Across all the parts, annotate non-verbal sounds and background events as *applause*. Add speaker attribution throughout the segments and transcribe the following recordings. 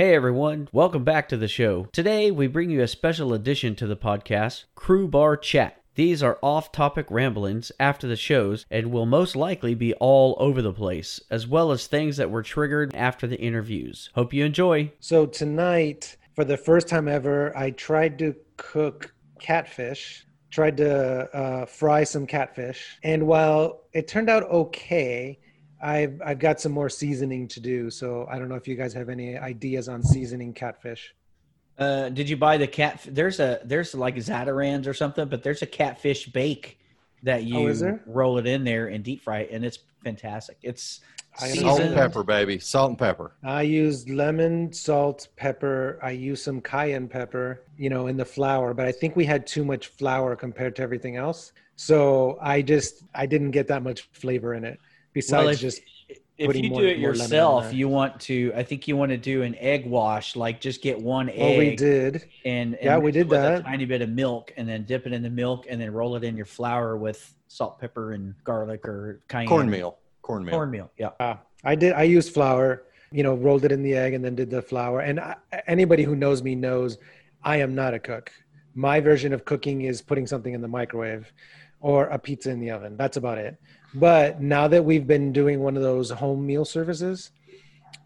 Speaker 1: Hey everyone, welcome back to the show. Today we bring you a special addition to the podcast, Crew Bar Chat. These are off topic ramblings after the shows and will most likely be all over the place, as well as things that were triggered after the interviews. Hope you enjoy.
Speaker 2: So tonight, for the first time ever, I tried to cook catfish. Tried to uh, fry some catfish, and while it turned out okay, I've I've got some more seasoning to do. So I don't know if you guys have any ideas on seasoning catfish.
Speaker 1: Uh, did you buy the cat? There's a there's like Zatarain's or something, but there's a catfish bake that you
Speaker 2: Oh,
Speaker 1: roll it in there and deep fry it, and it's fantastic. It's seasoned.
Speaker 3: Salt and pepper, baby. Salt and pepper.
Speaker 2: I used lemon, salt, pepper. I used some cayenne pepper, you know, in the flour, but I think we had too much flour compared to everything else. So I just I didn't get that much flavor in it. Besides
Speaker 1: Well, if,
Speaker 2: just
Speaker 1: if
Speaker 2: putting
Speaker 1: you
Speaker 2: more-
Speaker 1: do it
Speaker 2: more lemon on
Speaker 1: yourself, you want to. I think you want to do an egg wash, like just get one egg.
Speaker 2: oh, we did.
Speaker 1: And, and
Speaker 2: Yeah, we did
Speaker 1: with A
Speaker 2: that.
Speaker 1: tiny bit of milk, and then dip it in the milk, and then roll it in your flour with salt, pepper, and garlic or cayenne.
Speaker 3: Cornmeal. Cornmeal.
Speaker 1: Cornmeal. Yeah.
Speaker 2: Ah, I did. I used flour. You know, rolled it in the egg and then did the flour. And I, anybody who knows me knows I am not a cook. My version of cooking is putting something in the microwave or a pizza in the oven. That's about it. But now that we've been doing one of those home meal services,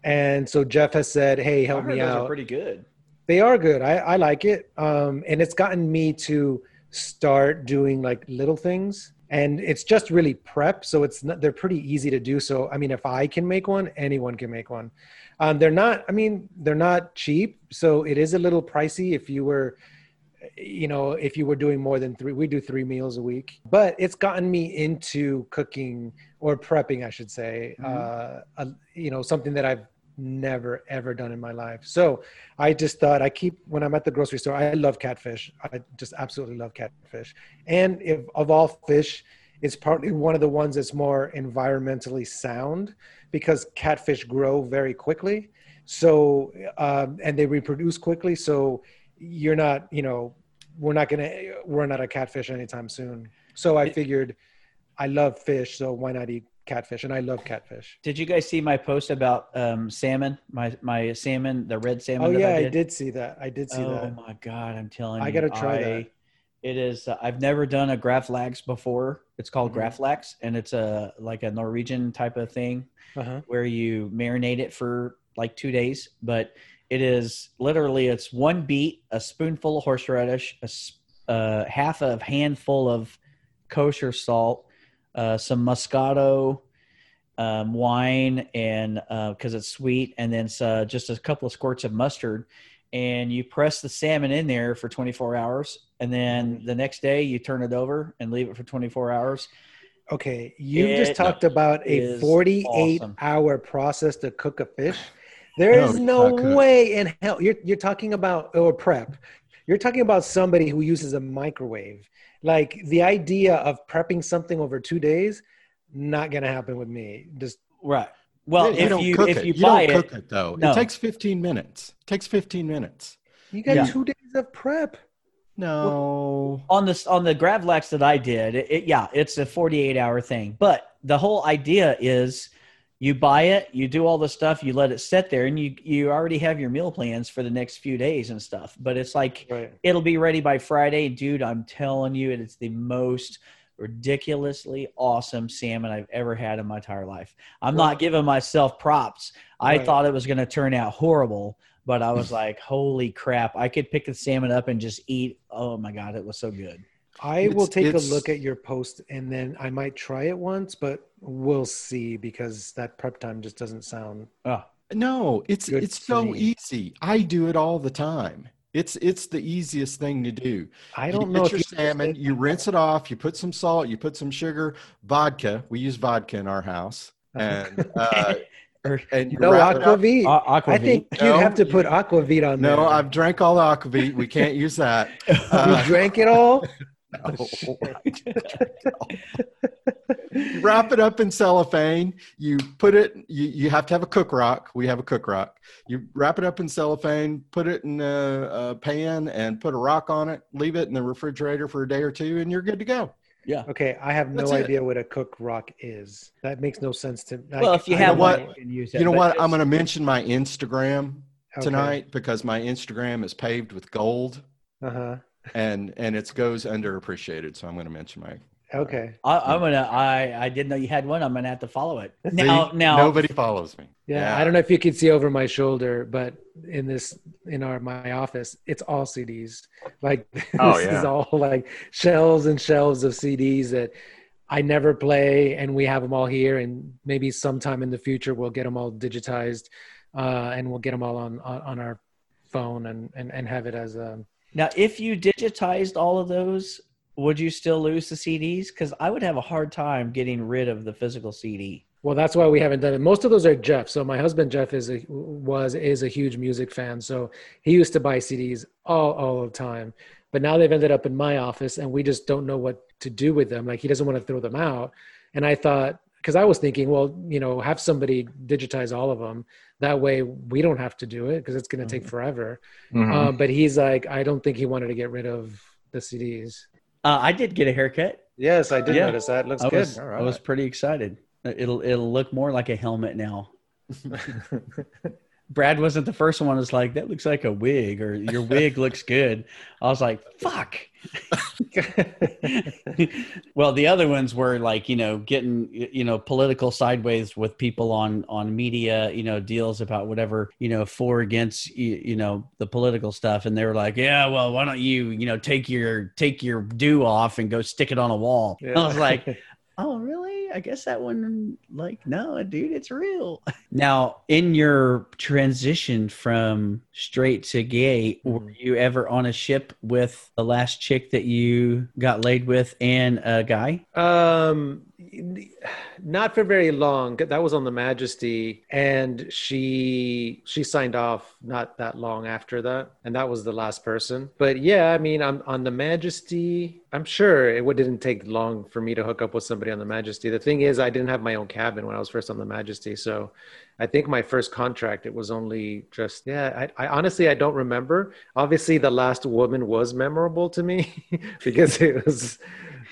Speaker 2: and so Jeff has said, "Hey, help me
Speaker 1: those
Speaker 2: out."
Speaker 1: are pretty good.
Speaker 2: they are good. I, I like it. Um, and it's gotten me to start doing like little things. And it's just really prep. So it's not, they're pretty easy to do. So, I mean, if I can make one, anyone can make one. Um, they're not, I mean, they're not cheap. So it is a little pricey if you were, you know, if you were doing more than three, we do three meals a week, but it's gotten me into cooking or prepping, I should say, uh, a, you know, something that I've never ever done in my life. So I just thought I keep when I'm at the grocery store. I love catfish. I just absolutely love catfish. And if of all fish, it's partly one of the ones that's more environmentally sound because catfish grow very quickly. So um, and they reproduce quickly. So you're not, you know, we're not gonna we're not a catfish anytime soon. So I figured I love fish, so why not eat catfish? And I love catfish.
Speaker 1: Did you guys see my post about um, salmon? My my salmon, the red salmon.
Speaker 2: Oh yeah,
Speaker 1: I
Speaker 2: I
Speaker 1: did.
Speaker 2: did see that. I did see
Speaker 1: oh
Speaker 2: that.
Speaker 1: Oh my god, I'm telling
Speaker 2: I
Speaker 1: you, I
Speaker 2: gotta try that.
Speaker 1: It is. Uh, I've never done a Gravlax before. It's called
Speaker 2: Mhm.
Speaker 1: Gravlax, and it's a like a Norwegian type of thing
Speaker 2: Uh-huh.
Speaker 1: where you marinate it for like two days. But it is literally it's one beet, a spoonful of horseradish, a uh, half a handful of kosher salt, uh, some Moscato um, wine, and because it's sweet, and then uh, just a couple of squirts of mustard. And you press the salmon in there for 24 hours, and then
Speaker 2: Mm-hmm.
Speaker 1: the next day you turn it over and leave it for 24 hours.
Speaker 2: Okay, you just talked about a 48
Speaker 1: awesome.
Speaker 2: hour process to cook a fish. There
Speaker 3: No,
Speaker 2: no way in hell you're you're talking about or prep. You're talking about somebody who uses a microwave. Like the idea of prepping something over 2 days not going to happen with me. Just
Speaker 1: Right. Well,
Speaker 3: Yeah,
Speaker 1: if
Speaker 3: don't
Speaker 1: you
Speaker 3: cook
Speaker 1: if
Speaker 3: it.
Speaker 1: you
Speaker 3: you
Speaker 1: buy
Speaker 3: don't
Speaker 1: it,
Speaker 3: cook it though.
Speaker 1: No.
Speaker 3: It takes 15 minutes. It takes 15 minutes.
Speaker 2: you got
Speaker 1: Yeah.
Speaker 2: 2 days of prep.
Speaker 3: No.
Speaker 1: on this on the Gravlax that I did, it, it- yeah, it's a 48 hour thing. But the whole idea is you buy it, you do all the stuff, you let it sit there, and you you already have your meal plans for the next few days and stuff. But it's like
Speaker 2: Right.
Speaker 1: it'll be ready by Friday, dude. I'm telling you, it is the most ridiculously awesome salmon I've ever had in my entire life. I'm
Speaker 2: Well-
Speaker 1: not giving myself props. I
Speaker 2: Right.
Speaker 1: thought it was going to turn out horrible, but I was like, *laughs* holy crap! I could pick the salmon up and just eat. Oh my god, it was so good.
Speaker 2: I will
Speaker 3: It's-
Speaker 2: take a look at your post and then I might try it once, but we'll see because that prep time just doesn't sound
Speaker 1: Oh,
Speaker 3: No, it's
Speaker 2: Good
Speaker 3: it's so
Speaker 2: me.
Speaker 3: easy. I do it all the time. It's it's the easiest thing to do.
Speaker 2: I don't
Speaker 3: get
Speaker 2: know if
Speaker 3: your
Speaker 2: you
Speaker 3: salmon, you rinse it off, you put some salt, you put some sugar, vodka. We use vodka in our house, and uh, *laughs* and
Speaker 2: no
Speaker 3: wrap it up-
Speaker 2: aquavit.
Speaker 1: A-
Speaker 2: I
Speaker 1: Aquavit.
Speaker 2: think you
Speaker 3: No,
Speaker 2: have to put aquavit on there.
Speaker 3: No, I've drank all the aquavit. We can't use that. *laughs*
Speaker 2: you
Speaker 3: Uh,
Speaker 2: drank it all. *laughs* *laughs* *laughs*
Speaker 3: no. *laughs* you wrap it up in cellophane. You put it. You, you have to have a cook rock. We have a cook rock. You wrap it up in cellophane. Put it in a, a pan and put a rock on it. Leave it in the refrigerator for a day or two, and you're good to go.
Speaker 1: yeah.
Speaker 2: Okay, I have no
Speaker 3: That's it.
Speaker 2: idea what a cook rock is. That makes no sense to. me.
Speaker 1: Well,
Speaker 2: like,
Speaker 1: if you
Speaker 2: I
Speaker 1: have
Speaker 2: don't
Speaker 3: what?
Speaker 1: you can use it.
Speaker 3: You know what?
Speaker 1: it's-
Speaker 3: I'm going to mention my Instagram
Speaker 2: Okay.
Speaker 3: tonight because my Instagram is paved with gold
Speaker 2: Uh-huh.
Speaker 3: And and it goes underappreciated. So I'm going to mention my.
Speaker 2: Okay.
Speaker 1: I, I'm gonna. I I didn't know you had one. I'm gonna have to follow it now.
Speaker 3: See,
Speaker 1: now,
Speaker 3: nobody follows me.
Speaker 2: Yeah, I don't know if you can see over my shoulder, but in this in our my office, it's all CDs. Like *laughs* this
Speaker 3: Oh,
Speaker 2: is all like shelves and shelves of CDs that I never play, and we have them all here. And maybe sometime in the future we'll get them all digitized, uh, and we'll get them all on on, on our phone and, and and have it as a.
Speaker 1: now, if you digitized all of those, would you still lose the CDs? Because I would have a hard time getting rid of the physical CD.
Speaker 2: Well, that's why we haven't done it. Most of those are Jeff. So my husband Jeff is a was is a huge music fan. So he used to buy CDs all all the time. But now they've ended up in my office, and we just don't know what to do with them. Like he doesn't want to throw them out. And I thought, because I was thinking, well, you know, have somebody digitize all of them. That way, we don't have to do it because it's going to take forever.
Speaker 3: Mhm.
Speaker 2: Um, but he's like, I don't think he wanted to get rid of the CDs.
Speaker 1: Uh, I did get a haircut.
Speaker 2: Yes, I did
Speaker 1: Yeah.
Speaker 2: notice that. Looks
Speaker 1: I
Speaker 2: good.
Speaker 1: was, I was pretty excited. It'll it'll look more like a helmet now. *laughs* *laughs* Brad wasn't the first one. Was like that looks like a wig, or your wig *laughs* looks good. I was like, fuck. *laughs* well, the other ones were like you know getting you know political sideways with people on on media you know deals about whatever you know for against you, you know the political stuff, and they were like, yeah, well, why don't you you know take your take your do off and go stick it on a wall? I was like, oh really? I guess that one like no dude it's real. *laughs* Now in your transition from straight to gay were you ever on a ship with the last chick that you got laid with and a guy?
Speaker 2: Um, not for very long. That was on the Majesty, and she she signed off not that long after that, and that was the last person. But yeah, I mean, I'm on the Majesty. I'm sure it didn't take long for me to hook up with somebody on the Majesty. The thing is, I didn't have my own cabin when I was first on the Majesty, so I think my first contract it was only just yeah. I, I honestly I don't remember. Obviously, the last woman was memorable to me *laughs* because it was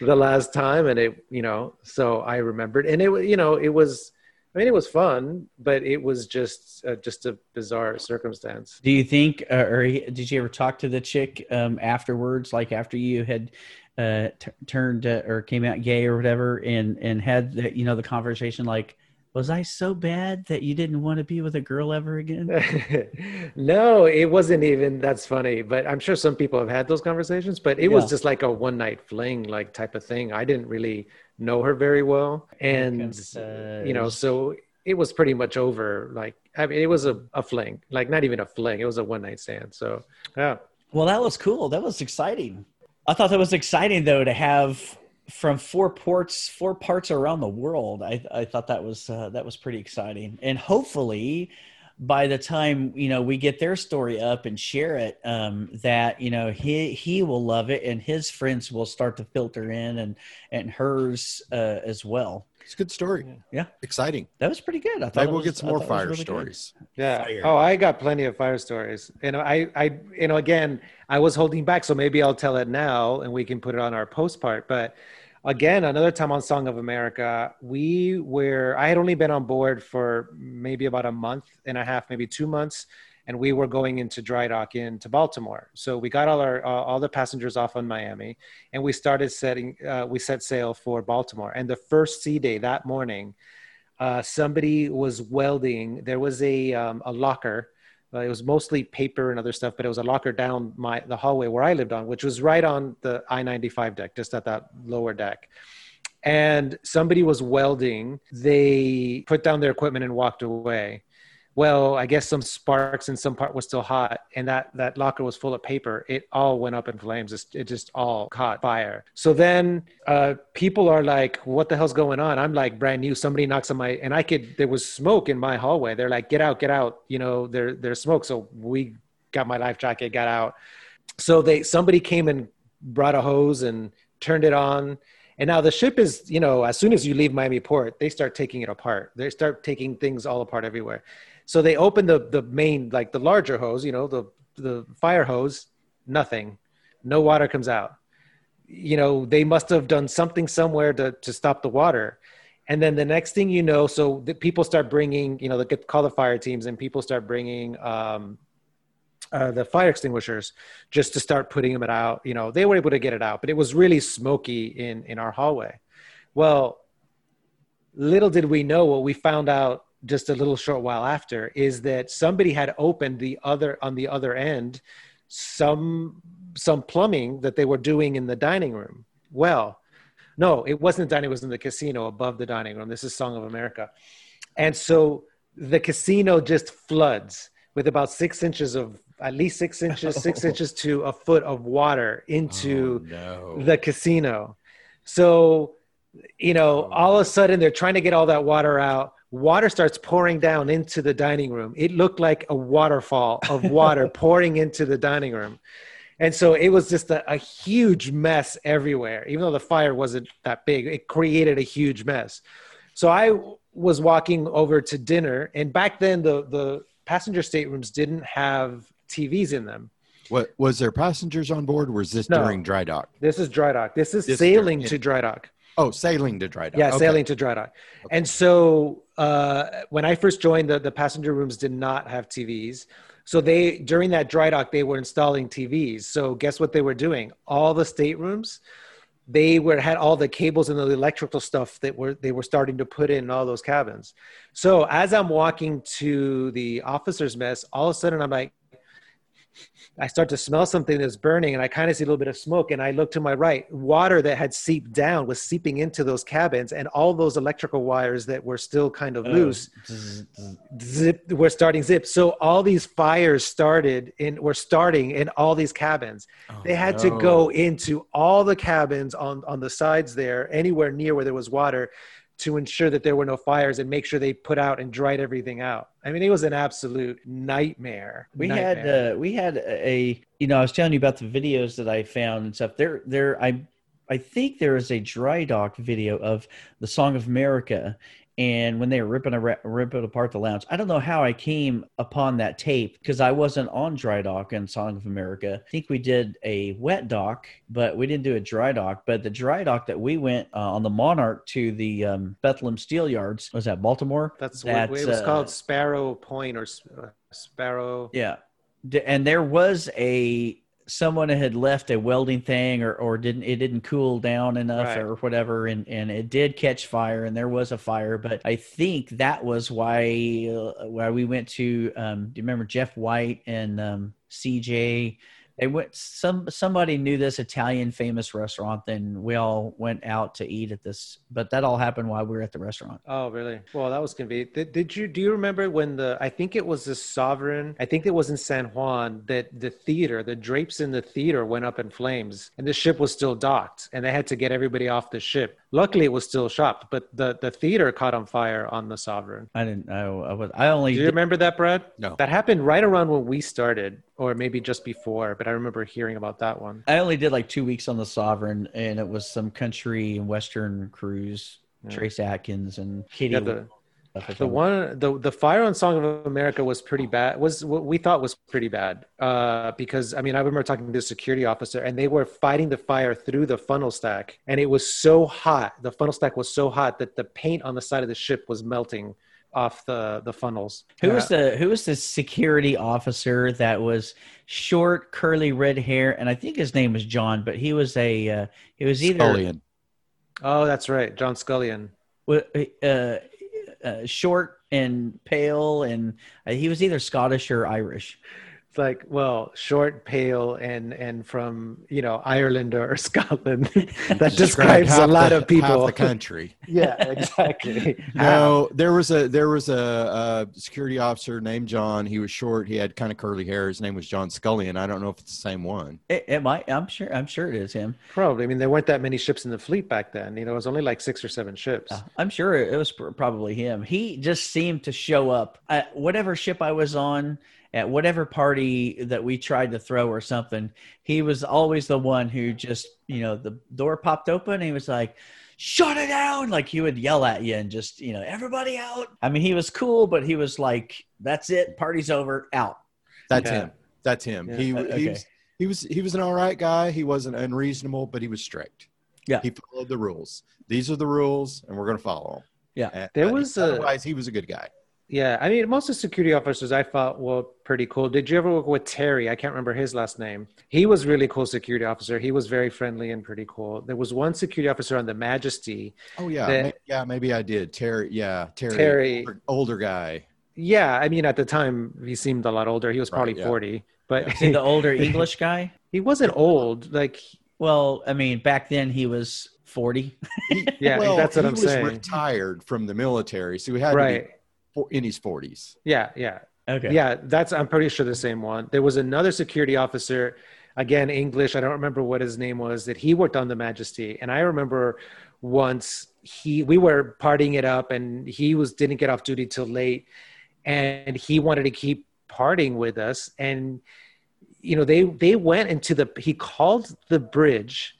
Speaker 2: the last time and it you know so i remembered and it you know it was i mean it was fun but it was just uh, just a bizarre circumstance.
Speaker 1: Do you think uh, or did you ever talk to the chick um, afterwards like after you had uh, t- turned uh, or came out gay or whatever and and had the, you know the conversation like was i so bad that you didn't want to be with a girl ever again *laughs*
Speaker 2: no it wasn't even that's funny but i'm sure some people have had those conversations but it was just like a one night fling like type of thing i didn't really know her very well and
Speaker 1: Uh,
Speaker 2: you know so it was pretty much over like i mean it was a, a fling like not even a fling it was a one night stand so yeah
Speaker 1: Well, that was cool. That was exciting. I thought that was exciting though to have from four ports, four parts around the world. I, I thought that was uh, that was pretty exciting, and hopefully, by the time you know we get their story up and share it, um, that you know he he will love it, and his friends will start to filter in, and and hers uh, as well.
Speaker 3: It's a good story.
Speaker 1: Yeah.
Speaker 3: Exciting.
Speaker 1: That was pretty good. I thought
Speaker 3: Maybe we'll
Speaker 1: was-
Speaker 3: get some
Speaker 1: I
Speaker 3: more
Speaker 1: thought it was
Speaker 3: fire
Speaker 1: really good.
Speaker 3: stories.
Speaker 2: Yeah.
Speaker 1: Fire.
Speaker 2: Oh, I got plenty of fire stories. You know, I, I, you know, again, I was holding back, so maybe I'll tell it now, and we can put it on our post part. But again, another time on Song of America, we were. I had only been on board for maybe about a month and a half, maybe two months, and we were going into dry dock into Baltimore. So we got all our uh, all the passengers off on Miami, and we started setting. Uh, we set sail for Baltimore, and the first sea day that morning uh, somebody was welding. There was a um, a locker. Uh, it was mostly paper and other stuff, but it was a locker down my the hallway where I lived on, which was right on the I ninety five deck, just at that lower deck. And somebody was welding. They put down their equipment and walked away. Well, I guess some sparks and some part was still hot, and that that locker was full of paper. It all went up in flames. It, just all caught fire. So then uh, people are like, "What the hell's going on?" I'm like, brand new. Somebody knocks on my, and I could. There was smoke in my hallway. They're like, "Get out, get out!" You know, there there's smoke. So we got my life jacket, got out. So they somebody came and brought a hose and turned it on. And now the ship is, you know, as soon as you leave Miami Port, they start taking it apart. They start taking things all apart everywhere. So they open the the main, like the larger hose, you know, the the fire hose, nothing, no water comes out. You know, they must have done something somewhere to to stop the water. And then the next thing you know, so the people start bringing, you know, they get call the fire teams, and people start bringing um, uh, the fire extinguishers just to start putting them out. You know, they were able to get it out, but it was really smoky in in our hallway. Well, little did we know what we found out just a little short while after is that somebody had opened the other on the other end some some plumbing that they were doing in the dining room. Well, no, it wasn't dining, it was in the casino above the dining room. This is Song of America. And so the casino just floods with about six inches of at least six inches, six *laughs* inches to a foot of water into
Speaker 3: Oh, no.
Speaker 2: the casino. So, you know, all of a sudden they're trying to get all that water out. Water starts pouring down into the dining room. It looked like a waterfall of water *laughs* pouring into the dining room. And so it was just a, a huge mess everywhere. Even though the fire wasn't that big, it created a huge mess. So I was walking over to dinner, and back then the the passenger staterooms didn't have TVs in them.
Speaker 3: What was there passengers on board? Was this
Speaker 2: No.
Speaker 3: during dry dock?
Speaker 2: This is dry dock. This is
Speaker 3: This is
Speaker 2: sailing
Speaker 3: during-
Speaker 2: to dry dock.
Speaker 3: Oh, sailing to dry dock.
Speaker 2: Yeah,
Speaker 3: Okay.
Speaker 2: sailing to dry dock. And so uh, when I first joined, the, the passenger rooms did not have TVs. So they during that dry dock, they were installing TVs. So guess what they were doing? All the staterooms, they were had all the cables and the electrical stuff that were they were starting to put in all those cabins. So as I'm walking to the officers' mess, all of a sudden I'm like, I start to smell something that's burning, and I kind of see a little bit of smoke. And I look to my right, water that had seeped down was seeping into those cabins, and all those electrical wires that were still kind of loose zip we're starting zip. So all these fires started in were starting in all these cabins.
Speaker 3: Oh,
Speaker 2: they had to go into all the cabins on on the sides there anywhere near where there was water to ensure that there were no fires and make sure they put out and dried everything out i mean it was an absolute nightmare
Speaker 1: We
Speaker 2: Nightmare.
Speaker 1: had uh, we had a you know I was telling you about the videos that I found and stuff. There there I I think there is a dry dock video of the Song of America, and when they were ripping a, ripping apart the lounge. I don't know how I came upon that tape because I wasn't on dry dock in Song of America. I think we did a wet dock, but we didn't do a dry dock. But the dry dock that we went uh, on the Monarch to the um, Bethlehem Steel Yards was that Baltimore.
Speaker 2: that's what it was
Speaker 1: uh,
Speaker 2: called sparrow point or uh, sparrow
Speaker 1: Yeah. And there was a someone had left a welding thing or, or didn't it didn't cool down enough
Speaker 2: Right.
Speaker 1: or whatever and, and it did catch fire and there was a fire but I think that was why uh, why we went to um, do you remember Jeff White and um, CJ they went some somebody knew this Italian famous restaurant then we all went out to eat at this but that all happened while we were at the restaurant
Speaker 2: Oh, really? Well, that was convenient. Did, did you do you remember when the I think it was the Sovereign, I think it was in San Juan that the theater, the drapes in the theater went up in flames and the ship was still docked and they had to get everybody off the ship. Luckily it was still shopped, but the the theater caught on fire on the Sovereign.
Speaker 1: I didn't know I was I only
Speaker 2: Do you
Speaker 1: did-
Speaker 2: remember that, Brad?
Speaker 3: No.
Speaker 2: That happened right around when we started or maybe just before, but I remember hearing about that one.
Speaker 1: I only did like two weeks on the Sovereign, and it was some country and western cruise.
Speaker 2: Yeah.
Speaker 1: Trace Atkins and Katie.
Speaker 2: Yeah, the, The one, the the fire on Song of America was pretty bad. Was what we thought was pretty bad uh, because I mean I remember talking to the security officer and they were fighting the fire through the funnel stack and it was so hot. The funnel stack was so hot that the paint on the side of the ship was melting off the the funnels.
Speaker 1: Who was
Speaker 2: Uh,
Speaker 1: the Who was the security officer that was short, curly, red hair, and I think his name was John, but he was a uh, he was either
Speaker 3: Scullion.
Speaker 2: oh, that's right, John Scullion.
Speaker 1: wa- uh, uh, short and pale, and uh, he was either Scottish or Irish.
Speaker 2: It's like well, short, pale, and and from you know Ireland or *laughs* Scotland. *laughs* that describes a lot
Speaker 3: the-
Speaker 2: of people.
Speaker 3: half the *laughs* country.
Speaker 2: yeah, exactly.
Speaker 3: No, there was a there was a, a security officer named John. He was short. He had kind of curly hair. His name was John Scully, and I don't know if it's the same one.
Speaker 1: It, it might. I'm sure. I'm sure it is him.
Speaker 2: Probably. I mean, there weren't that many ships in the fleet back then. You know, it was only like six or seven ships.
Speaker 1: Uh, I'm sure it was pr- probably him. He just seemed to show up at whatever ship I was on, at whatever party that we tried to throw or something. He was always the one who just, you know, the door popped open and he was like, shut it down. Like he would yell at you and just, you know, everybody out. I mean, he was cool, but he was like, that's it. Party's over. Out.
Speaker 3: That's
Speaker 2: Yeah.
Speaker 3: him. That's him.
Speaker 2: Yeah.
Speaker 3: He,
Speaker 1: Uh,
Speaker 3: he was he was he was an all right guy. He wasn't unreasonable, but he was strict.
Speaker 1: Yeah.
Speaker 3: he followed the rules. These are the rules, and we're going to follow them.
Speaker 1: Yeah.
Speaker 3: And,
Speaker 2: There
Speaker 3: uh,
Speaker 2: was a-
Speaker 3: otherwise he was a good guy.
Speaker 2: Yeah, I mean, most of the security officers I thought were pretty cool. Did you ever work with Terry? I can't remember his last name. He was really cool security officer. He was very friendly and pretty cool. There was one security officer on the Majesty.
Speaker 3: Oh yeah,
Speaker 2: That-
Speaker 3: may- yeah, maybe I did. Terry, yeah, Terry,
Speaker 2: Terry.
Speaker 3: older, older guy.
Speaker 2: Yeah, I mean, at the time he seemed a lot older. He was
Speaker 3: Right,
Speaker 2: probably
Speaker 3: yeah.
Speaker 2: forty, but
Speaker 1: See the *laughs* older English guy.
Speaker 2: he wasn't old. Like,
Speaker 1: Well, I mean, back then he was forty. *laughs*
Speaker 2: Yeah,
Speaker 3: well,
Speaker 2: that's what
Speaker 3: he
Speaker 2: I'm
Speaker 3: was
Speaker 2: saying.
Speaker 3: retired from the military, so he had
Speaker 2: right?
Speaker 3: to be for- in his forties.
Speaker 2: Yeah, yeah.
Speaker 1: Okay.
Speaker 2: Yeah, that's I'm pretty sure the same one. There was another security officer, again English. I don't remember what his name was. That he worked on the Majesty, and I remember once he we were partying it up, and he was didn't get off duty till late, and he wanted to keep partying with us, and you know they they went into the he called the bridge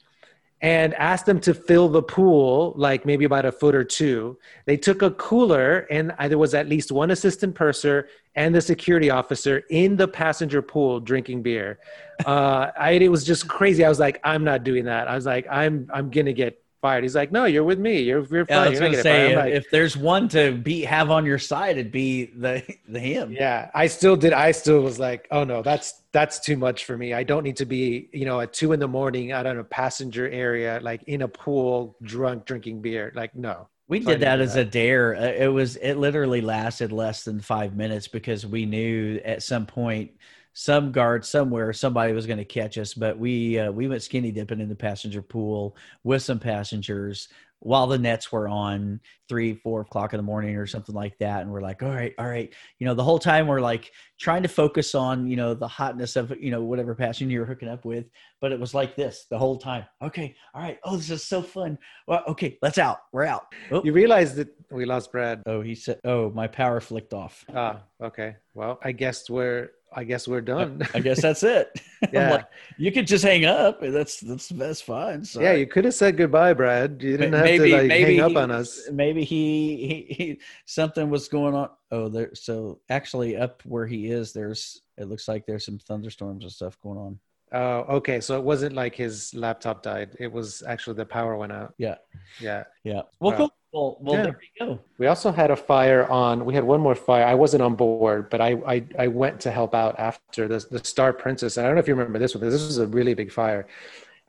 Speaker 2: and asked them to fill the pool like maybe about a foot or two. They took a cooler and there was at least one assistant purser and the security officer in the passenger pool drinking beer. Uh I, it was just crazy. I was like i'm not doing that. I was like i'm i'm gonna get fired. He's like no you're with me. You're, you're
Speaker 1: Yeah, I
Speaker 2: fine.
Speaker 1: was
Speaker 2: you're
Speaker 1: gonna
Speaker 2: gonna get fired.
Speaker 1: say
Speaker 2: I'm
Speaker 1: if,
Speaker 2: like,
Speaker 1: if there's one to be have on your side, it'd be the the him.
Speaker 2: yeah i still did i still was like oh no that's that's too much for me. I don't need to be you know at two in the morning out on a passenger area like in a pool drunk drinking beer. Like no.
Speaker 1: We did that as a dare. Uh, It was it literally lasted less than five minutes because we knew at some point some guard somewhere somebody was going to catch us. But we uh, we went skinny dipping in the passenger pool with some passengers while the nets were on three four o'clock in the morning or something like that. And we're like all right all right. You know the whole time we're like trying to focus on you know the hotness of you know whatever passenger you're hooking up with. But it was like this the whole time. Okay all right. Oh this is so fun. Well, okay let's out. We're out. Oh,
Speaker 2: you realize that we lost brad.
Speaker 1: Oh, he said, "Oh, my power flicked off."
Speaker 2: ah okay. Well i guess we're i guess we're done
Speaker 1: I guess *laughs* that's it. *laughs*
Speaker 2: Yeah.
Speaker 1: like, you could just hang up. That's that's that's fine. So
Speaker 2: yeah you could have said goodbye brad you didn't have to like hang up on us
Speaker 1: Maybe he, he he something was going on. Oh, there. So actually, up where he is, there's it looks like there's some thunderstorms and stuff going on.
Speaker 2: Oh, okay. So it wasn't like his laptop died. It was actually the power went out.
Speaker 1: Yeah.
Speaker 2: Yeah.
Speaker 1: Yeah. Well,
Speaker 2: Wow.
Speaker 1: cool. Well, well,
Speaker 2: Yeah.
Speaker 1: there you go.
Speaker 2: We also had a fire on. We had one more fire. I wasn't on board, but I I, I went to help out after the the Star Princess. And I don't know if you remember this one. This was a really big fire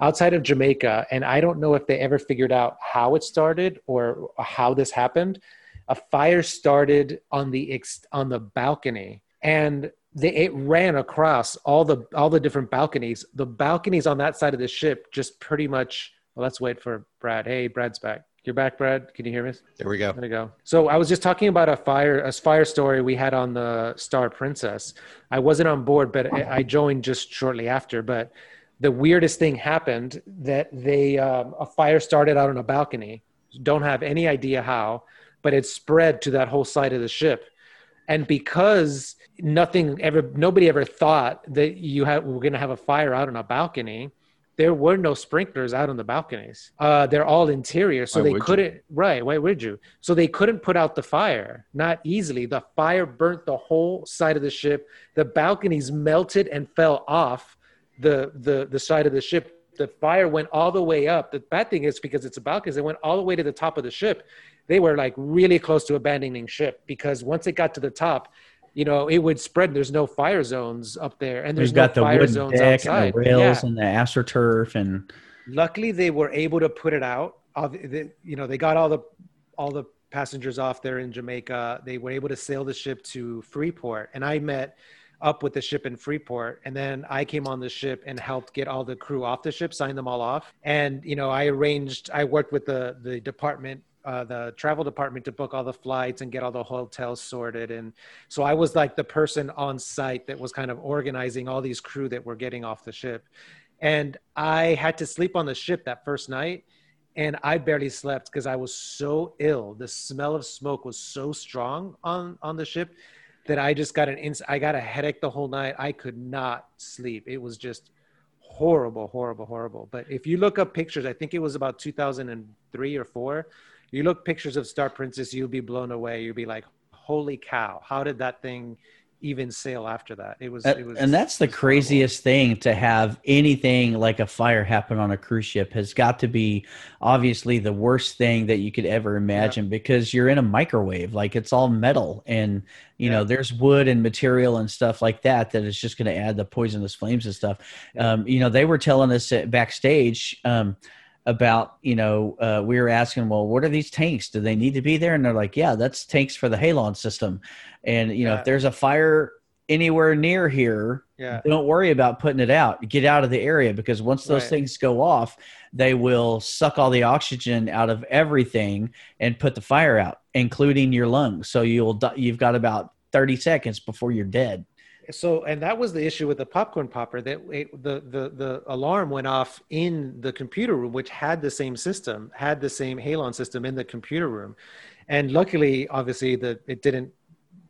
Speaker 2: outside of Jamaica, and I don't know if they ever figured out how it started or how this happened. A fire started on the ex, on the balcony, and they, it ran across all the all the different balconies. The balconies on that side of the ship just pretty much. Well, let's wait for Brad. Hey, Brad's back. You're back, Brad. Can you hear me?
Speaker 3: There we go.
Speaker 2: There we go. So I was just talking about a fire, a fire story we had on the Star Princess. I wasn't on board, but I joined just shortly after. But the weirdest thing happened that they um, a fire started out on a balcony. Don't have any idea how, but it spread to that whole side of the ship. And because nothing ever, nobody ever thought that you had, were going to have a fire out on a balcony, there were no sprinklers out on the balconies. Uh, they're all interior, so
Speaker 3: Why
Speaker 2: they couldn't. Right? Why would you? So they couldn't put out the fire. Not easily. The fire burnt the whole side of the ship. The balconies melted and fell off the the the side of the ship. The fire went all the way up. The bad thing is because it's a balcony, it went all the way to the top of the ship. They were like really close to abandoning ship because once it got to the top, you know, it would spread. There's no fire zones up there, and there's
Speaker 1: We've got
Speaker 2: no
Speaker 1: the
Speaker 2: fire
Speaker 1: wooden
Speaker 2: zones
Speaker 1: deck
Speaker 2: outside.
Speaker 1: and the rails
Speaker 2: Yeah.
Speaker 1: and the astroturf and
Speaker 2: Luckily, they were able to put it out. The, you know, they got all the all the passengers off there in Jamaica. They were able to sail the ship to Freeport, and I met up with the ship in Freeport, and then I came on the ship and helped get all the crew off the ship, sign them all off, and you know, I arranged. I worked with the the department. Uh, the travel department to book all the flights and get all the hotels sorted and so i was like the person on site that was kind of organizing all these crew that were getting off the ship and I had to sleep on the ship that first night, and I barely slept because I was so ill. The smell of smoke was so strong on on the ship that I just got an ins- I got a headache the whole night. I could not sleep. It was just horrible, horrible, horrible. But if you look up pictures, I think it was about 2003 or four. You look pictures of Star Princess, you'll be blown away. You'll be like, "Holy cow! How did that thing?" even sail after that. It was,
Speaker 1: Uh,
Speaker 2: it was
Speaker 1: and that's the
Speaker 2: was horrible.
Speaker 1: craziest thing to have anything like a fire happen on a cruise ship has got to be obviously the worst thing that you could ever imagine because you're in a microwave like it's all metal and you know there's wood and material and stuff like that that is just going to add the poisonous flames and stuff
Speaker 2: Yeah.
Speaker 1: um, you know they were telling us backstage um, about you know uh, we were asking well what are these tanks do they need to be there and they're like yeah that's tanks for the halon system and you know
Speaker 2: Yeah.
Speaker 1: if there's a fire anywhere near here
Speaker 2: Yeah.
Speaker 1: don't worry about putting it out get out of the area because once those
Speaker 2: Right.
Speaker 1: things go off they will suck all the oxygen out of everything and put the fire out including your lungs so you'll you've got about 30 seconds before you're dead
Speaker 2: So, and that was the issue with the popcorn popper that it, the, the, the alarm went off in the computer room, which had the same system, had the same Halon system in the computer room. And luckily, obviously the, it didn't,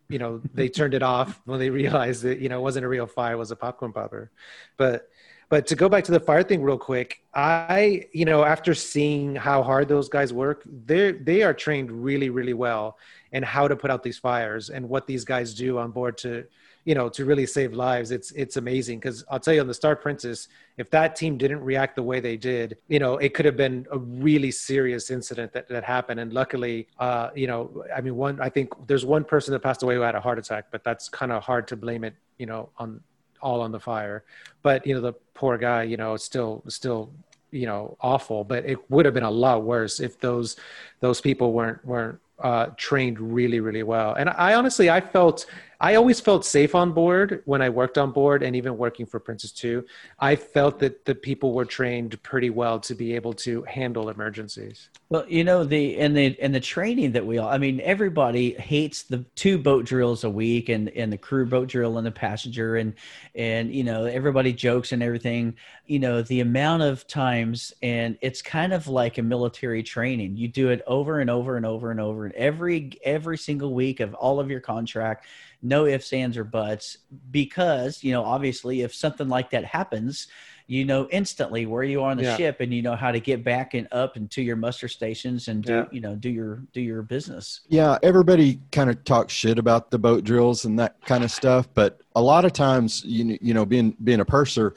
Speaker 2: you know, they turned it off *laughs* when they realized that, you know, it wasn't a real fire, it was a popcorn popper. But, but to go back to the fire thing real quick, I, you know, after seeing how hard those guys work, they're, they are trained really, really well in how to put out these fires and what these guys do on board to, you know to really save lives it's it's amazing. Because i'll tell you on the star princess if that team didn't react the way they did you know it could have been a really serious incident that, that happened. And luckily uh you know i mean one i think there's one person that passed away who had a heart attack but that's kind of hard to blame it you know on all on the fire. But you know the poor guy you know still still you know awful. But it would have been a lot worse if those those people weren't weren't uh, trained really really well. And i honestly i felt i always felt safe on board when i worked on board and even working for princess 2 i felt that the people were trained pretty well to be able to handle emergencies
Speaker 1: Well, you know the and the and the training that we all I mean everybody hates the two boat drills a week and and the crew boat drill and the passenger and and you know everybody jokes and everything. You know the amount of times and it's kind of like a military training. You do it over and over and over and over and every every single week of all of your contract. No ifs, ands, or buts, because you know obviously if something like that happens, you know instantly where you are on the
Speaker 2: Yeah.
Speaker 1: ship and you know how to get back and up and to your muster stations and do
Speaker 2: Yeah.
Speaker 1: you know do your do your business
Speaker 3: Yeah, everybody kind of talks shit about the boat drills and that kind of stuff, but a lot of times, you you know, being being a purser,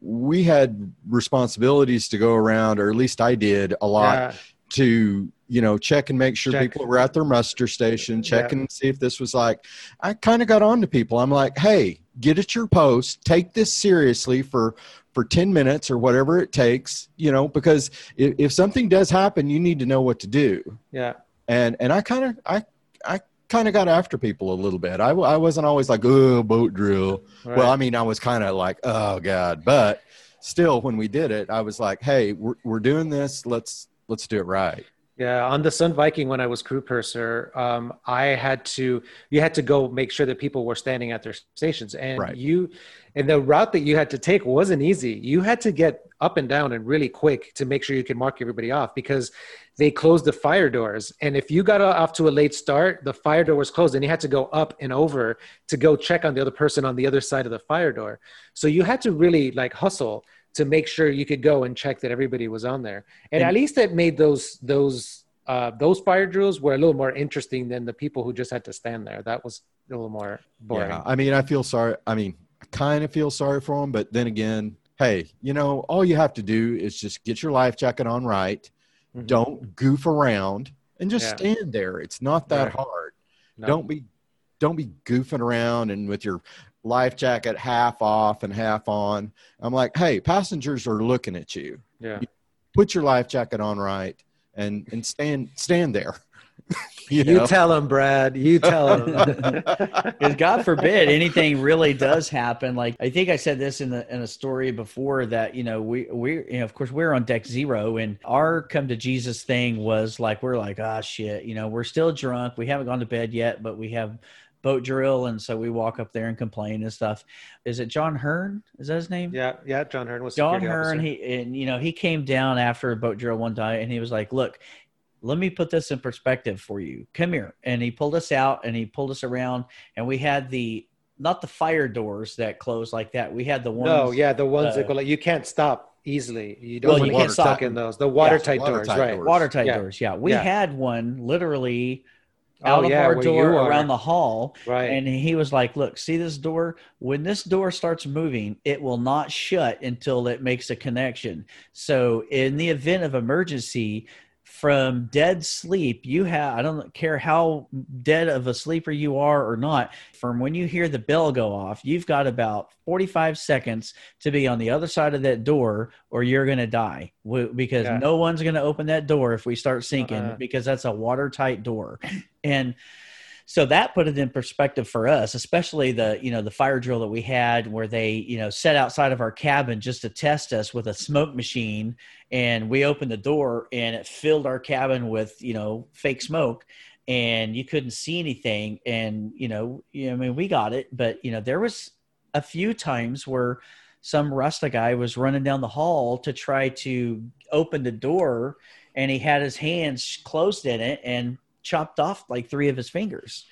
Speaker 3: we had responsibilities to go around, or at least I did a lot
Speaker 2: Yeah.
Speaker 3: to you know check and make sure
Speaker 2: Check.
Speaker 3: people were at their muster station, check
Speaker 2: Yeah.
Speaker 3: and see if this was like. I kind of got on to people. I'm like, hey, get at your post, take this seriously for for 10 minutes or whatever it takes, you know, because if, if something does happen, you need to know what to do
Speaker 2: yeah
Speaker 3: and and I kind of I I kind of got after people a little bit. I, I wasn't always like oh boat drill.
Speaker 2: right.
Speaker 3: Well, I mean I was kind of like oh god, but still when we did it, I was like hey we're we're doing this. Let's let's do it right.
Speaker 2: Yeah, on the Sun Viking when I was crew purser, um, I had to you had to go make sure that people were standing at their stations, and
Speaker 3: Right.
Speaker 2: you and the route that you had to take wasn't easy. You had to get up and down and really quick to make sure you could mark everybody off because they closed the fire doors, and if you got off to a late start, the fire door was closed, and you had to go up and over to go check on the other person on the other side of the fire door. So you had to really like hustle to make sure you could go and check that everybody was on there and,
Speaker 1: And-
Speaker 2: at least it made those those uh, those fire drills were a little more interesting than the people who just had to stand there. That was a little more boring.
Speaker 3: Yeah, I mean I feel sorry. I mean I kind of feel sorry for them, but then again, hey, you know all you have to do is just get your life jacket on right.
Speaker 2: Mhm.
Speaker 3: Don't goof around and just
Speaker 2: Yeah.
Speaker 3: stand there. It's not that
Speaker 2: Right.
Speaker 3: hard.
Speaker 2: No.
Speaker 3: don't be don't be goofing around and with your life jacket half off and half on. I'm like hey passengers are looking at you.
Speaker 2: Yeah.
Speaker 3: put your life jacket on right and and stand stand there. *laughs*
Speaker 2: You,
Speaker 3: you
Speaker 2: tell them, Brad. You tell them. *laughs*
Speaker 1: because god forbid anything really does happen. Like i think i said this in the in a story before that you know we we you know of course we're on deck zero and our come to jesus thing was like we're like ah shit. You know we're still drunk. We haven't gone to bed yet but we have boat drill and so we walk up there and complain and stuff is it john hearn is that his name
Speaker 2: yeah, yeah. John Hearn was
Speaker 1: John Hearn,
Speaker 2: officer.
Speaker 1: he and you know he came down after a boat drill one time, and he was like, "Look, let me put this in perspective for you. Come here." And he pulled us out, and he pulled us around, and we had the not the fire doors that close like that. We had the ones.
Speaker 2: no, yeah, the ones
Speaker 1: uh,
Speaker 2: that go like you can't stop easily. You don't
Speaker 1: Well,
Speaker 2: want
Speaker 1: you
Speaker 2: to
Speaker 1: can't
Speaker 2: get stuck
Speaker 1: stop-
Speaker 2: in those. The watertight
Speaker 3: watertight
Speaker 2: doors, right?
Speaker 3: doors.
Speaker 1: watertight
Speaker 2: Yeah.
Speaker 1: doors. Yeah, we
Speaker 2: Yeah.
Speaker 1: had one literally out
Speaker 2: Oh,
Speaker 1: of
Speaker 2: yeah,
Speaker 1: our door around the hall.
Speaker 2: Right.
Speaker 1: And he was like, Look, see this door? When this door starts moving, it will not shut until it makes a connection. So, in the event of emergency, from dead sleep, you have, I don't care how dead of a sleeper you are or not, from when you hear the bell go off, you've got about 45 seconds to be on the other side of that door or you're going to die because
Speaker 2: Yeah.
Speaker 1: no one's going to open that door if we start sinking
Speaker 2: Uh-uh.
Speaker 1: because that's a watertight door. And so that put it in perspective for us especially the you know the fire drill that we had where they you know set outside of our cabin just to test us with a smoke machine. And we opened the door and it filled our cabin with you know fake smoke. And you couldn't see anything. And you know i mean we got it. But you know there was a few times where some rasta guy was running down the hall to try to open the door and he had his hands closed in it. And chopped off like three of his fingers.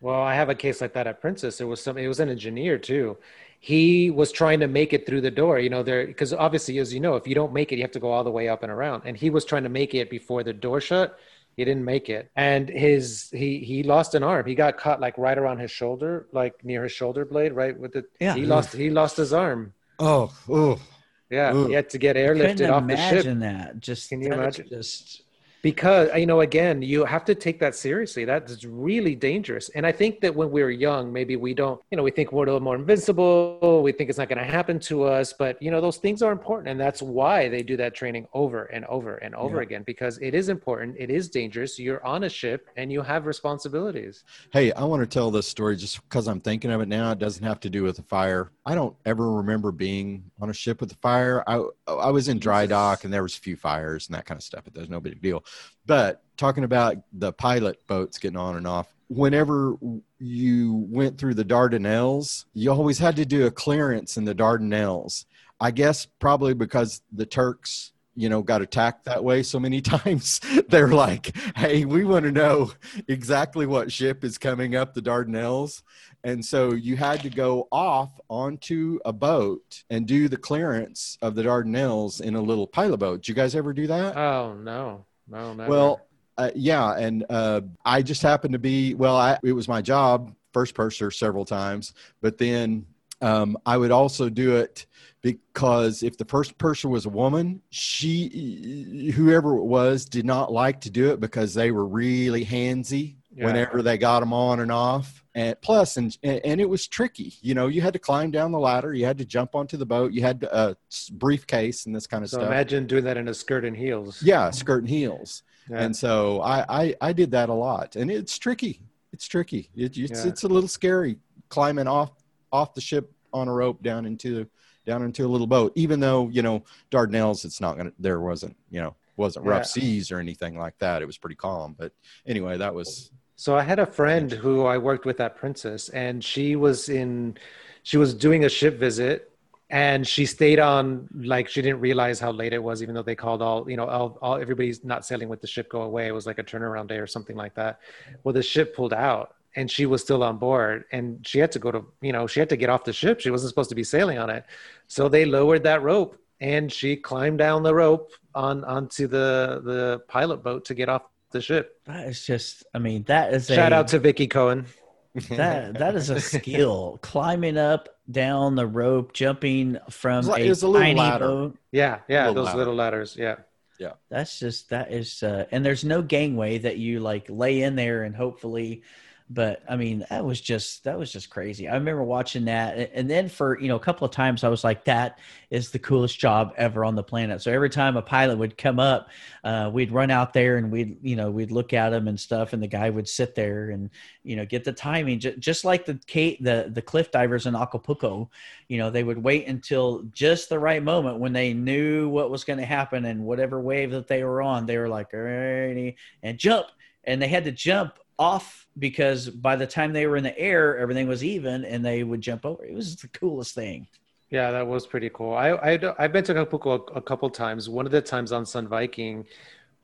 Speaker 2: Well, I have a case like that at Princess. It was some. It was an engineer too. He was trying to make it through the door. You know, there because obviously, as you know, if you don't make it, you have to go all the way up and around. And he was trying to make it before the door shut. He didn't make it, and his he he lost an arm. He got caught like right around his shoulder, like near his shoulder blade, right with the.
Speaker 1: Yeah.
Speaker 2: He lost he lost his arm.
Speaker 3: Oh, oh,
Speaker 2: Yeah,
Speaker 3: Ooh.
Speaker 2: he had to get
Speaker 1: I couldn't
Speaker 2: airlifted off the ship.
Speaker 1: imagine that. Just
Speaker 2: Can you imagine?
Speaker 1: Just
Speaker 2: because you know again you have to take that seriously that's really dangerous and i think that when we were young maybe we don't you know we think we're a little more invincible we think it's not going to happen to us but you know those things are important and that's why they do that training over and over and over
Speaker 1: Yeah.
Speaker 2: again because it is important it is dangerous you're on a ship and you have responsibilities
Speaker 3: Hey, I want to tell this story just because I'm thinking of it now. It doesn't have to do with a fire. I don't ever remember being on a ship with a fire. I I was in dry dock and there was a few fires and that kind of stuff, but there's no big deal. But talking about the pilot boats getting on and off, whenever you went through the Dardanelles, you always had to do a clearance in the Dardanelles. I guess probably because the Turks you know got attacked that way so many *laughs* times they're like hey we want to know exactly what ship is coming up the dardanelles. And so you had to go off onto a boat and do the clearance of the dardanelles in a little pilot boat. Did you guys ever do that?
Speaker 2: Oh no no no
Speaker 3: well uh, yeah and uh, i just happened to be well I, it was my job first purser several times but then um, i would also do it because if the first person was a woman, she, whoever it was, did not like to do it because they were really handsy
Speaker 2: Yeah.
Speaker 3: whenever they got them on and off. And plus, and and it was tricky. You know, you had to climb down the ladder, you had to jump onto the boat, you had a uh, briefcase and this kind of
Speaker 2: so
Speaker 3: stuff.
Speaker 2: imagine doing that in a skirt and heels
Speaker 3: yeah, skirt and heels.
Speaker 2: Yeah.
Speaker 3: And so I, I I did that a lot, and it's tricky. It's tricky. It, it's
Speaker 2: Yeah.
Speaker 3: it's a little scary climbing off off the ship on a rope down into down into a little boat. Even though you know Dardanelles, it's not gonna. There wasn't you know wasn't rough
Speaker 2: Yeah.
Speaker 3: seas or anything like that. It was pretty calm. But anyway, that was
Speaker 2: So I had a friend who I worked with at Princess, and she was in, she was doing a ship visit, and she stayed on like she didn't realize how late it was, even though they called all you know all, all everybody's not sailing with the ship go away. It was like a turnaround day or something like that. Well, the ship pulled out, and she was still on board, and she had to go to you know she had to get off the ship. She wasn't supposed to be sailing on it, so they lowered that rope, and she climbed down the rope on onto the the pilot boat to get off the ship.
Speaker 1: that is just. I mean, that is
Speaker 2: Shout
Speaker 1: a,
Speaker 2: out to Vicky Cohen. *laughs*
Speaker 1: that. That is a skill. Climbing up, down the rope, jumping from
Speaker 3: It's like-
Speaker 1: a
Speaker 3: it's a little
Speaker 1: tiny
Speaker 3: ladder.
Speaker 1: boat.
Speaker 2: Yeah, yeah,
Speaker 3: Little
Speaker 2: those
Speaker 3: ladder.
Speaker 2: little ladders. Yeah, yeah.
Speaker 1: That's just that is, uh, and there's no gangway that you like lay in there and hopefully. But I mean, that was just that was just crazy. I remember watching that, and- then for you know a couple of times, I was like, "That is the coolest job ever on the planet." So every time a pilot would come up, uh, we'd run out there and we'd you know we'd look at him and stuff, and the guy would sit there and you know get the timing, J- just like the Kate, the the cliff divers in Acapulco. You know, they would wait until just the right moment when they knew what was going to happen and whatever wave that they were on, they were like, "Alrighty," and jump, and they had to jump off because by the time they were in the air, everything was even, and they would jump over. It was the coolest thing.
Speaker 2: Yeah, that was pretty cool. I, I I've been to Acapulco a, a couple times. One of the times on Sun Viking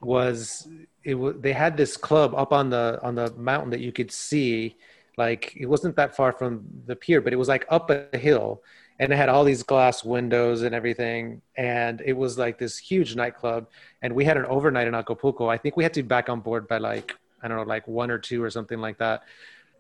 Speaker 2: was it was they had this club up on the on the mountain that you could see. Like it wasn't that far from the pier, but it was like up a hill, and it had all these glass windows and everything. And it was like this huge nightclub. And we had an overnight in Acapulco. I think we had to be back on board by like I don't know, like one or two or something like that.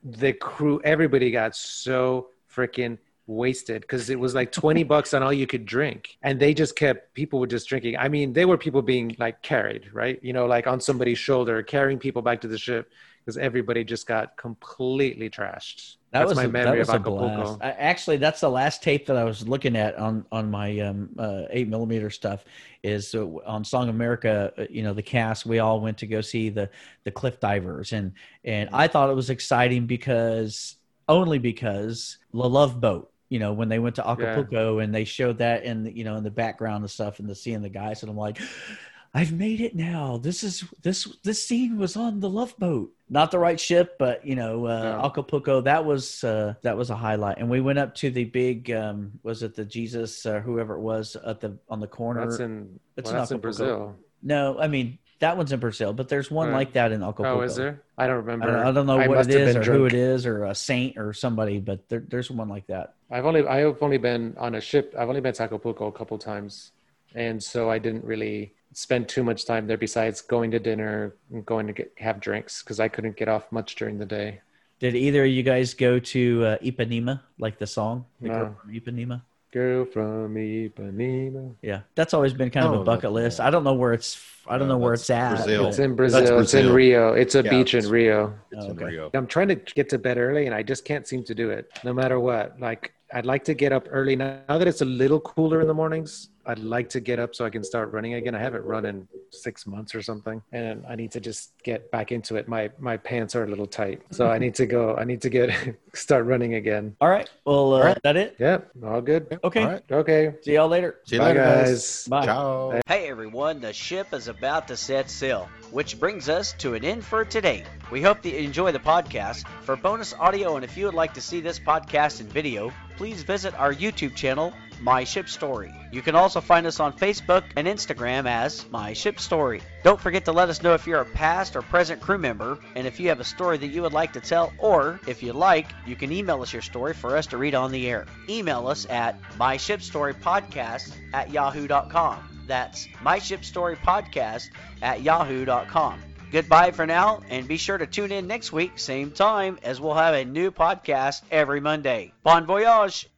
Speaker 2: The crew, everybody got so freaking wasted because it was like 20 *laughs* bucks on all you could drink. And they just kept people were just drinking. I mean they were people being like carried right? You know like on somebody's shoulder carrying people back to the ship because everybody just got completely trashed
Speaker 1: That
Speaker 2: that's
Speaker 1: was
Speaker 2: my
Speaker 1: a,
Speaker 2: memory of acapulco.
Speaker 1: I, actually, that's the last tape that I was looking at on on my um, uh, eight millimeter stuff. Is uh, on Song America. uh, You know, the cast we all went to go see the the cliff divers, and and I thought it was exciting because only because the Love Boat. You know, when they went to Acapulco and they showed that in the, you know in the background and stuff, and the seeing the guys, and I'm like. I've made it now. This is this this scene was on the Love Boat, not the right ship, but you know uh,
Speaker 2: Yeah.
Speaker 1: Acapulco. That was uh, that was a highlight. And we went up to the big um, was it the Jesus uh, whoever it was at the on the corner.
Speaker 2: that's in
Speaker 1: It's
Speaker 2: well, that's in brazil
Speaker 1: no, I mean that one's in Brazil, but there's one
Speaker 2: Right.
Speaker 1: like that in Acapulco.
Speaker 2: oh is there i don't
Speaker 1: I
Speaker 2: remember
Speaker 1: don't, I don't know
Speaker 2: I
Speaker 1: what it is or who it is or a saint or somebody, but there, there's one like that.
Speaker 2: I've only I've only been on a ship. I've only been to Acapulco a couple times, and so I didn't really spend too much time there. Besides going to dinner and going to get have drinks because I couldn't get off much during the day.
Speaker 1: Did either of you guys go to uh, Ipanema, like the song, the girl
Speaker 2: No.
Speaker 1: from Ipanema?
Speaker 2: Girl from Ipanema.
Speaker 1: Yeah, that's always been kind of
Speaker 3: Oh,
Speaker 1: a bucket
Speaker 3: that's-
Speaker 1: list. I don't know where it's. I don't
Speaker 3: No,
Speaker 1: know where it's at.
Speaker 3: Brazil.
Speaker 2: It's in Brazil. It's in Rio. It's a
Speaker 3: Yeah,
Speaker 2: beach in Rio.
Speaker 3: It's
Speaker 1: Oh,
Speaker 3: in
Speaker 1: okay.
Speaker 3: Rio.
Speaker 2: I'm trying to get to bed early, and I just can't seem to do it, no matter what. Like I'd like to get up early now. Now that it's a little cooler in the mornings, I'd like to get up so I can start running again. I haven't run in six months or something, and I need to just get back into it. My my pants are a little tight, so I need to go. I need to get *laughs* start running again.
Speaker 1: All right. Well, uh,
Speaker 3: All right.
Speaker 1: that it.
Speaker 2: Yep, all good.
Speaker 1: Okay.
Speaker 3: All right.
Speaker 2: Okay,
Speaker 1: See y'all later.
Speaker 3: See you
Speaker 2: bye
Speaker 3: later,
Speaker 2: guys.
Speaker 1: Bye.
Speaker 3: Ciao.
Speaker 4: Hey everyone, the ship is about to set sail, which brings us to an end for today. We hope that you enjoy the podcast. For bonus audio and if you would like to see this podcast in video, please visit our YouTube channel, My Ship Story. You can also find us on Facebook and Instagram as My Ship Story. Don't forget to let us know if you're a past or present crew member and if you have a story that you would like to tell, or if you like, you can email us your story for us to read on the air. Email us at myshipstorypodcast at yahoo.com. That's myshipstorypodcast at yahoo.com. Goodbye for now, and be sure to tune in next week, same time, as we'll have a new podcast every Monday. Bon voyage!